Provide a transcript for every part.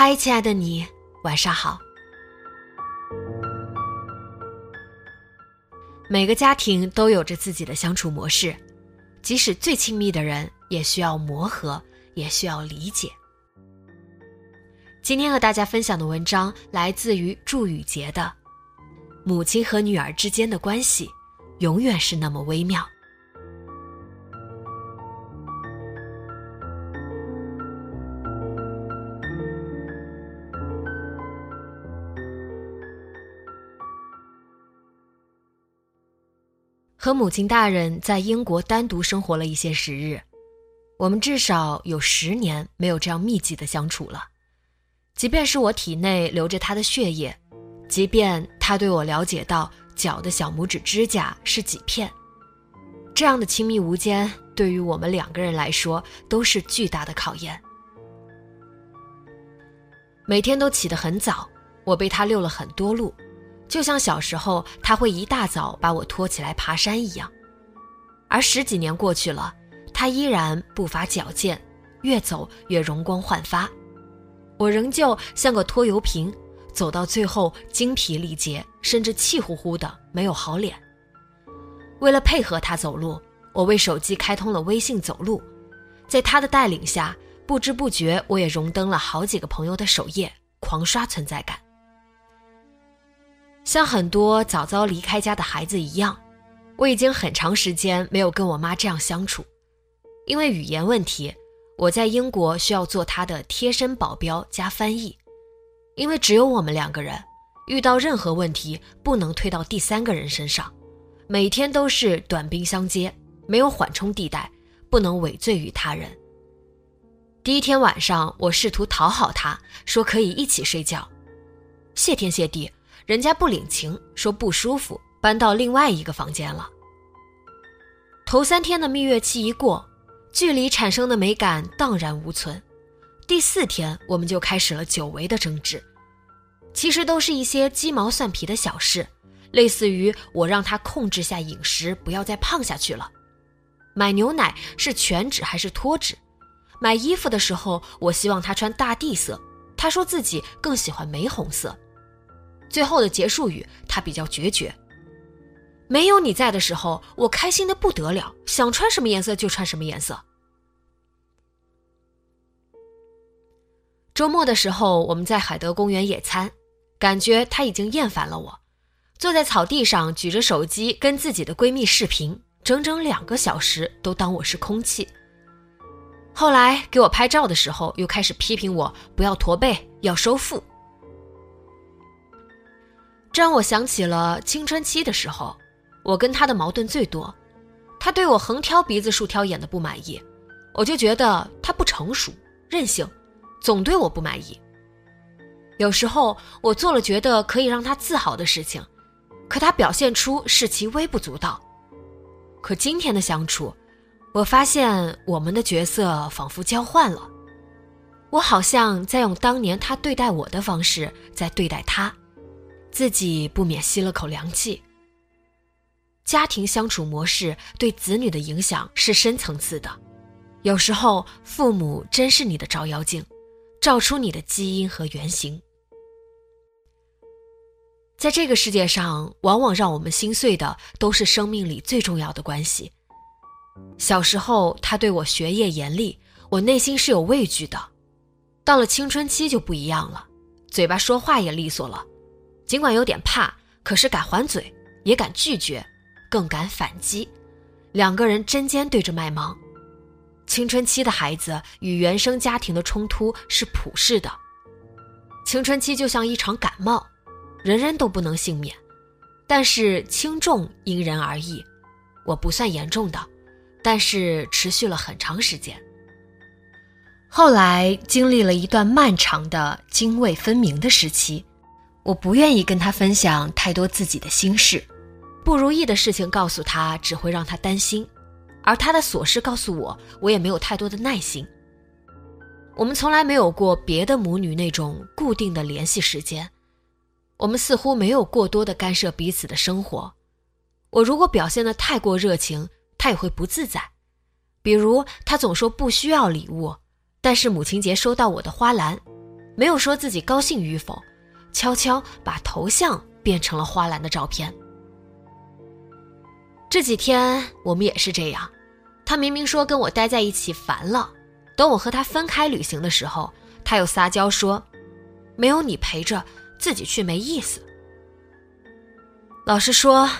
嗨，亲爱的你，晚上好。每个家庭都有着自己的相处模式，即使最亲密的人，也需要磨合，也需要理解。今天和大家分享的文章来自于祝宇杰的《母亲和女儿之间的关系，永远是那么微妙》。和母亲大人在英国单独生活了一些时日，我们至少有十年没有这样密集的相处了。即便是我体内流着他的血液，即便他对我了解到脚的小拇指指甲是几片，这样的亲密无间，对于我们两个人来说都是巨大的考验。每天都起得很早，我被他遛了很多路。就像小时候，他会一大早把我拖起来爬山一样，而十几年过去了，他依然步伐矫健，越走越容光焕发。我仍旧像个拖油瓶，走到最后精疲力竭，甚至气呼呼的，没有好脸。为了配合他走路，我为手机开通了微信走路，在他的带领下，不知不觉我也荣登了好几个朋友的首页，狂刷存在感。像很多早早离开家的孩子一样，我已经很长时间没有跟我妈这样相处。因为语言问题，我在英国需要做她的贴身保镖加翻译。因为只有我们两个人，遇到任何问题不能推到第三个人身上，每天都是短兵相接，没有缓冲地带，不能委罪于他人。第一天晚上，我试图讨好他，说可以一起睡觉。谢天谢地。人家不领情，说不舒服，搬到另外一个房间了。头三天的蜜月期一过，距离产生的美感荡然无存。第四天，我们就开始了久违的争执，其实都是一些鸡毛蒜皮的小事，类似于我让他控制下饮食，不要再胖下去了；买牛奶是全脂还是脱脂；买衣服的时候，我希望他穿大地色，他说自己更喜欢玫红色。最后的结束语，他比较决绝。没有你在的时候，我开心的不得了，想穿什么颜色就穿什么颜色。周末的时候，我们在海德公园野餐，感觉他已经厌烦了我，坐在草地上举着手机跟自己的闺蜜视频，整整两个小时都当我是空气。后来给我拍照的时候，又开始批评我不要驼背，要收腹。这让我想起了青春期的时候，我跟他的矛盾最多。他对我横挑鼻子竖挑眼的不满意，我就觉得他不成熟、任性，总对我不满意。有时候我做了觉得可以让他自豪的事情，可他表现出视其微不足道。可今天的相处，我发现我们的角色仿佛交换了，我好像在用当年他对待我的方式在对待他。自己不免吸了口凉气。家庭相处模式对子女的影响是深层次的，有时候父母真是你的照妖镜，照出你的基因和原型。在这个世界上，往往让我们心碎的都是生命里最重要的关系。小时候，他对我学业严厉，我内心是有畏惧的。到了青春期就不一样了，嘴巴说话也利索了，尽管有点怕，可是敢还嘴，也敢拒绝，更敢反击。两个人针尖对着麦芒。青春期的孩子与原生家庭的冲突是普世的。青春期就像一场感冒。人人都不能幸免，但是轻重因人而异。我不算严重的，但是持续了很长时间。后来经历了一段漫长的泾渭分明的时期，我不愿意跟他分享太多自己的心事，不如意的事情告诉他只会让他担心，而他的琐事告诉我，我也没有太多的耐心。我们从来没有过别的母女那种固定的联系时间。我们似乎没有过多的干涉彼此的生活。我如果表现的太过热情，他也会不自在。比如，他总说不需要礼物，但是母亲节收到我的花篮，没有说自己高兴与否，悄悄把头像变成了花篮的照片。这几天我们也是这样，他明明说跟我待在一起烦了，等我和他分开旅行的时候，他又撒娇说，没有你陪着。自己去没意思。老实说，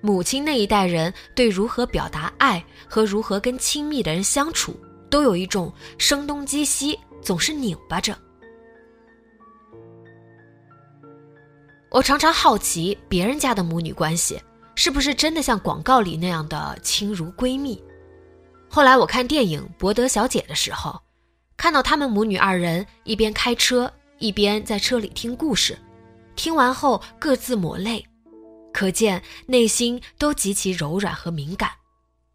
母亲那一代人对如何表达爱和如何跟亲密的人相处，都有一种声东击西，总是拧巴着。我常常好奇别人家的母女关系是不是真的像广告里那样的亲如闺蜜。后来我看电影《博德小姐》的时候，看到他们母女二人一边开车。一边在车里听故事，听完后各自抹泪，可见内心都极其柔软和敏感。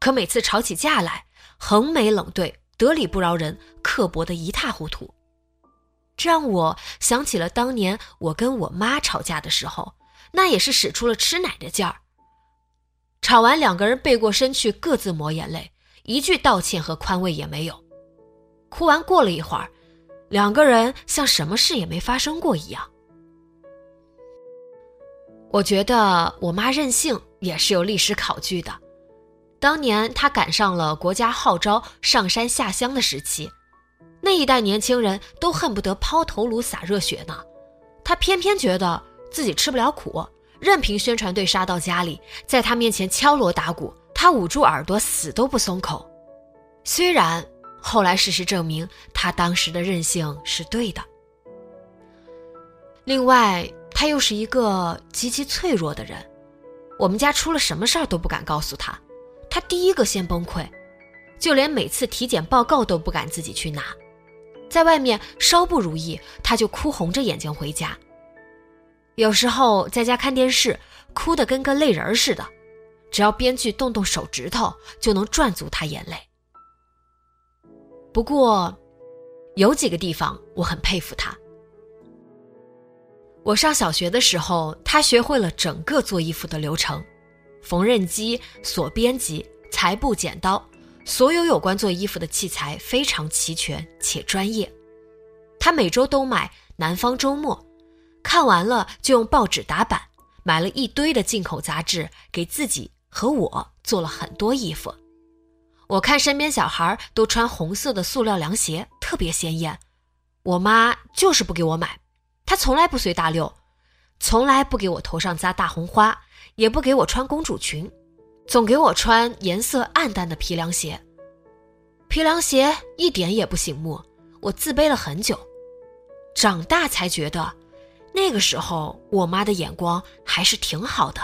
可每次吵起架来，横眉冷对，得理不饶人，刻薄的一塌糊涂。这让我想起了当年我跟我妈吵架的时候，那也是使出了吃奶的劲儿。吵完，两个人背过身去，各自抹眼泪，一句道歉和宽慰也没有。哭完，过了一会儿。两个人像什么事也没发生过一样。我觉得我妈任性也是有历史考据的。当年她赶上了国家号召上山下乡的时期，那一代年轻人都恨不得抛头颅洒热血呢，他偏偏觉得自己吃不了苦，任凭宣传队杀到家里，在他面前敲锣打鼓，他捂住耳朵死都不松口。虽然。后来事实证明，他当时的任性是对的。另外，他又是一个极其脆弱的人，我们家出了什么事儿都不敢告诉他，他第一个先崩溃，就连每次体检报告都不敢自己去拿，在外面稍不如意，他就哭红着眼睛回家。有时候在家看电视，哭得跟个泪人似的，只要编剧动动手指头，就能赚足他眼泪。不过，有几个地方我很佩服他。我上小学的时候，他学会了整个做衣服的流程，缝纫机、锁边机、裁布、剪刀，所有有关做衣服的器材非常齐全且专业。他每周都买《南方周末》，看完了就用报纸打版，买了一堆的进口杂志，给自己和我做了很多衣服。我看身边小孩都穿红色的塑料凉鞋，特别鲜艳。我妈就是不给我买，她从来不随大溜，从来不给我头上扎大红花，也不给我穿公主裙，总给我穿颜色暗淡的皮凉鞋。皮凉鞋一点也不醒目，我自卑了很久。长大才觉得，那个时候我妈的眼光还是挺好的。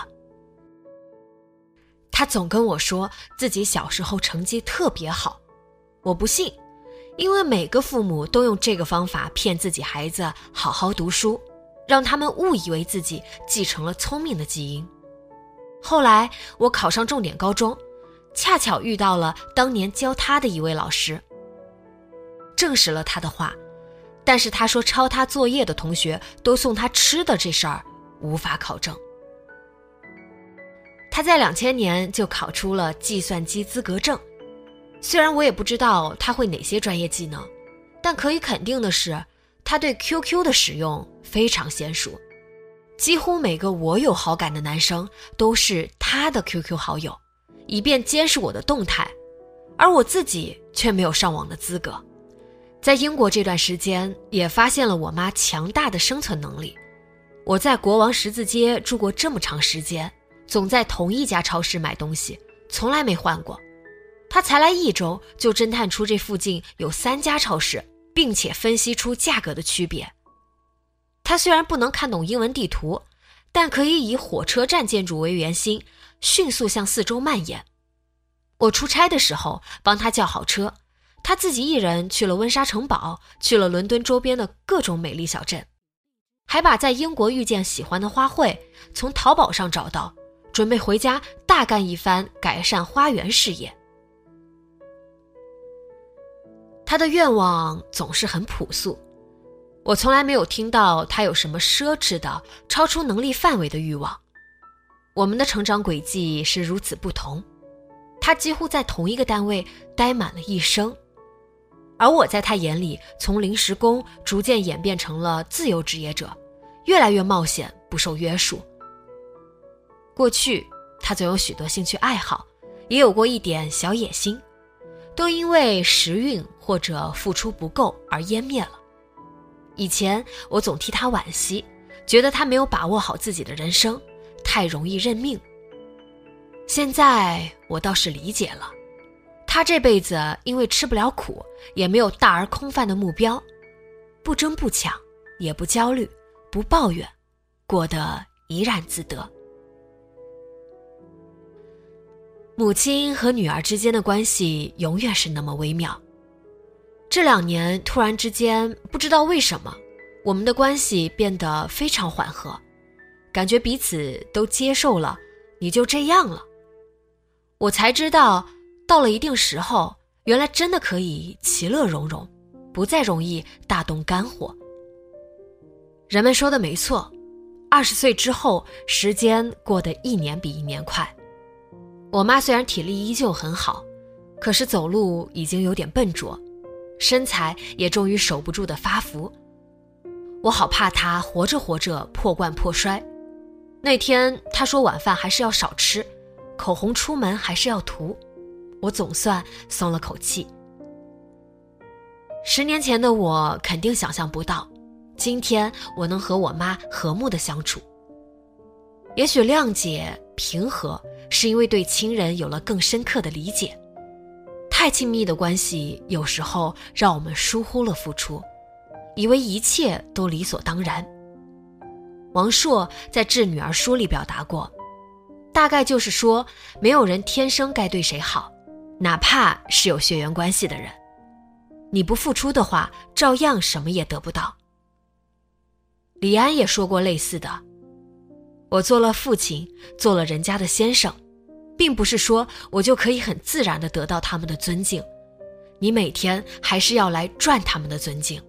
他总跟我说自己小时候成绩特别好，我不信，因为每个父母都用这个方法骗自己孩子好好读书，让他们误以为自己继承了聪明的基因。后来我考上重点高中，恰巧遇到了当年教他的一位老师，证实了他的话，但是他说抄他作业的同学都送他吃的这事儿无法考证。他在两千年就考出了计算机资格证，虽然我也不知道他会哪些专业技能，但可以肯定的是，他对 QQ 的使用非常娴熟。几乎每个我有好感的男生都是他的 QQ 好友，以便监视我的动态，而我自己却没有上网的资格。在英国这段时间，也发现了我妈强大的生存能力。我在国王十字街住过这么长时间，总在同一家超市买东西，从来没换过。她才来一周，就侦探出这附近有三家超市，并且分析出价格的区别。他虽然不能看懂英文地图，但可以以火车站建筑为圆心，迅速向四周蔓延。我出差的时候帮他叫好车，他自己一人去了温莎城堡，去了伦敦周边的各种美丽小镇，还把在英国遇见喜欢的花卉从淘宝上找到，准备回家大干一番改善花园事业。他的愿望总是很朴素。我从来没有听到他有什么奢侈的、超出能力范围的欲望。我们的成长轨迹是如此不同，他几乎在同一个单位待满了一生，而我在他眼里从临时工逐渐演变成了自由职业者，越来越冒险，不受约束。过去他总有许多兴趣爱好，也有过一点小野心，都因为时运或者付出不够而湮灭了。以前我总替他惋惜，觉得他没有把握好自己的人生，太容易认命。现在我倒是理解了，他这辈子因为吃不了苦，也没有大而空泛的目标，不争不抢，也不焦虑，不抱怨，过得怡然自得。母亲和女儿之间的关系永远是那么微妙。这两年突然之间，不知道为什么，我们的关系变得非常缓和，感觉彼此都接受了，你就这样了。我才知道，到了一定时候，原来真的可以其乐融融，不再容易大动肝火。人们说的没错，二十岁之后，时间过得一年比一年快。我妈虽然体力依旧很好，可是走路已经有点笨拙。身材也终于守不住的发福，我好怕他活着活着破罐破摔。那天他说晚饭还是要少吃，口红出门还是要涂，我总算松了口气。十年前的我肯定想象不到，今天我能和我妈和睦的相处。也许谅解平和，是因为对亲人有了更深刻的理解。太亲密的关系，有时候让我们疏忽了付出，以为一切都理所当然。王朔在《致女儿书》里表达过，大概就是说，没有人天生该对谁好，哪怕是有血缘关系的人，你不付出的话，照样什么也得不到。李安也说过类似的，我做了父亲，做了人家的先生。并不是说我就可以很自然的得到他们的尊敬，你每天还是要来赚他们的尊敬。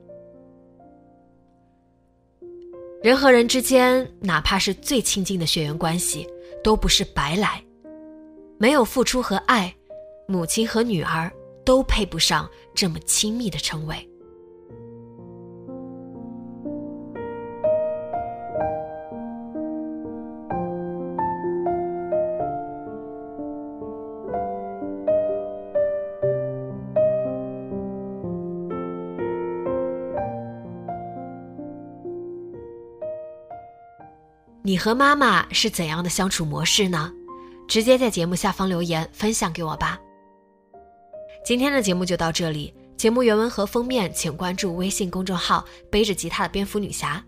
人和人之间，哪怕是最亲近的血缘关系，都不是白来，没有付出和爱，母亲和女儿都配不上这么亲密的称谓。你和妈妈是怎样的相处模式呢？直接在节目下方留言分享给我吧。今天的节目就到这里，节目原文和封面请关注微信公众号“背着吉他的蝙蝠女侠”。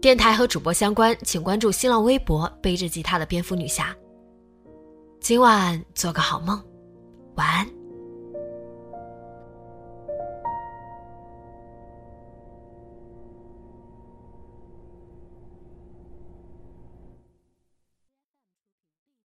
电台和主播相关，请关注新浪微博“背着吉他的蝙蝠女侠”。今晚做个好梦，晚安。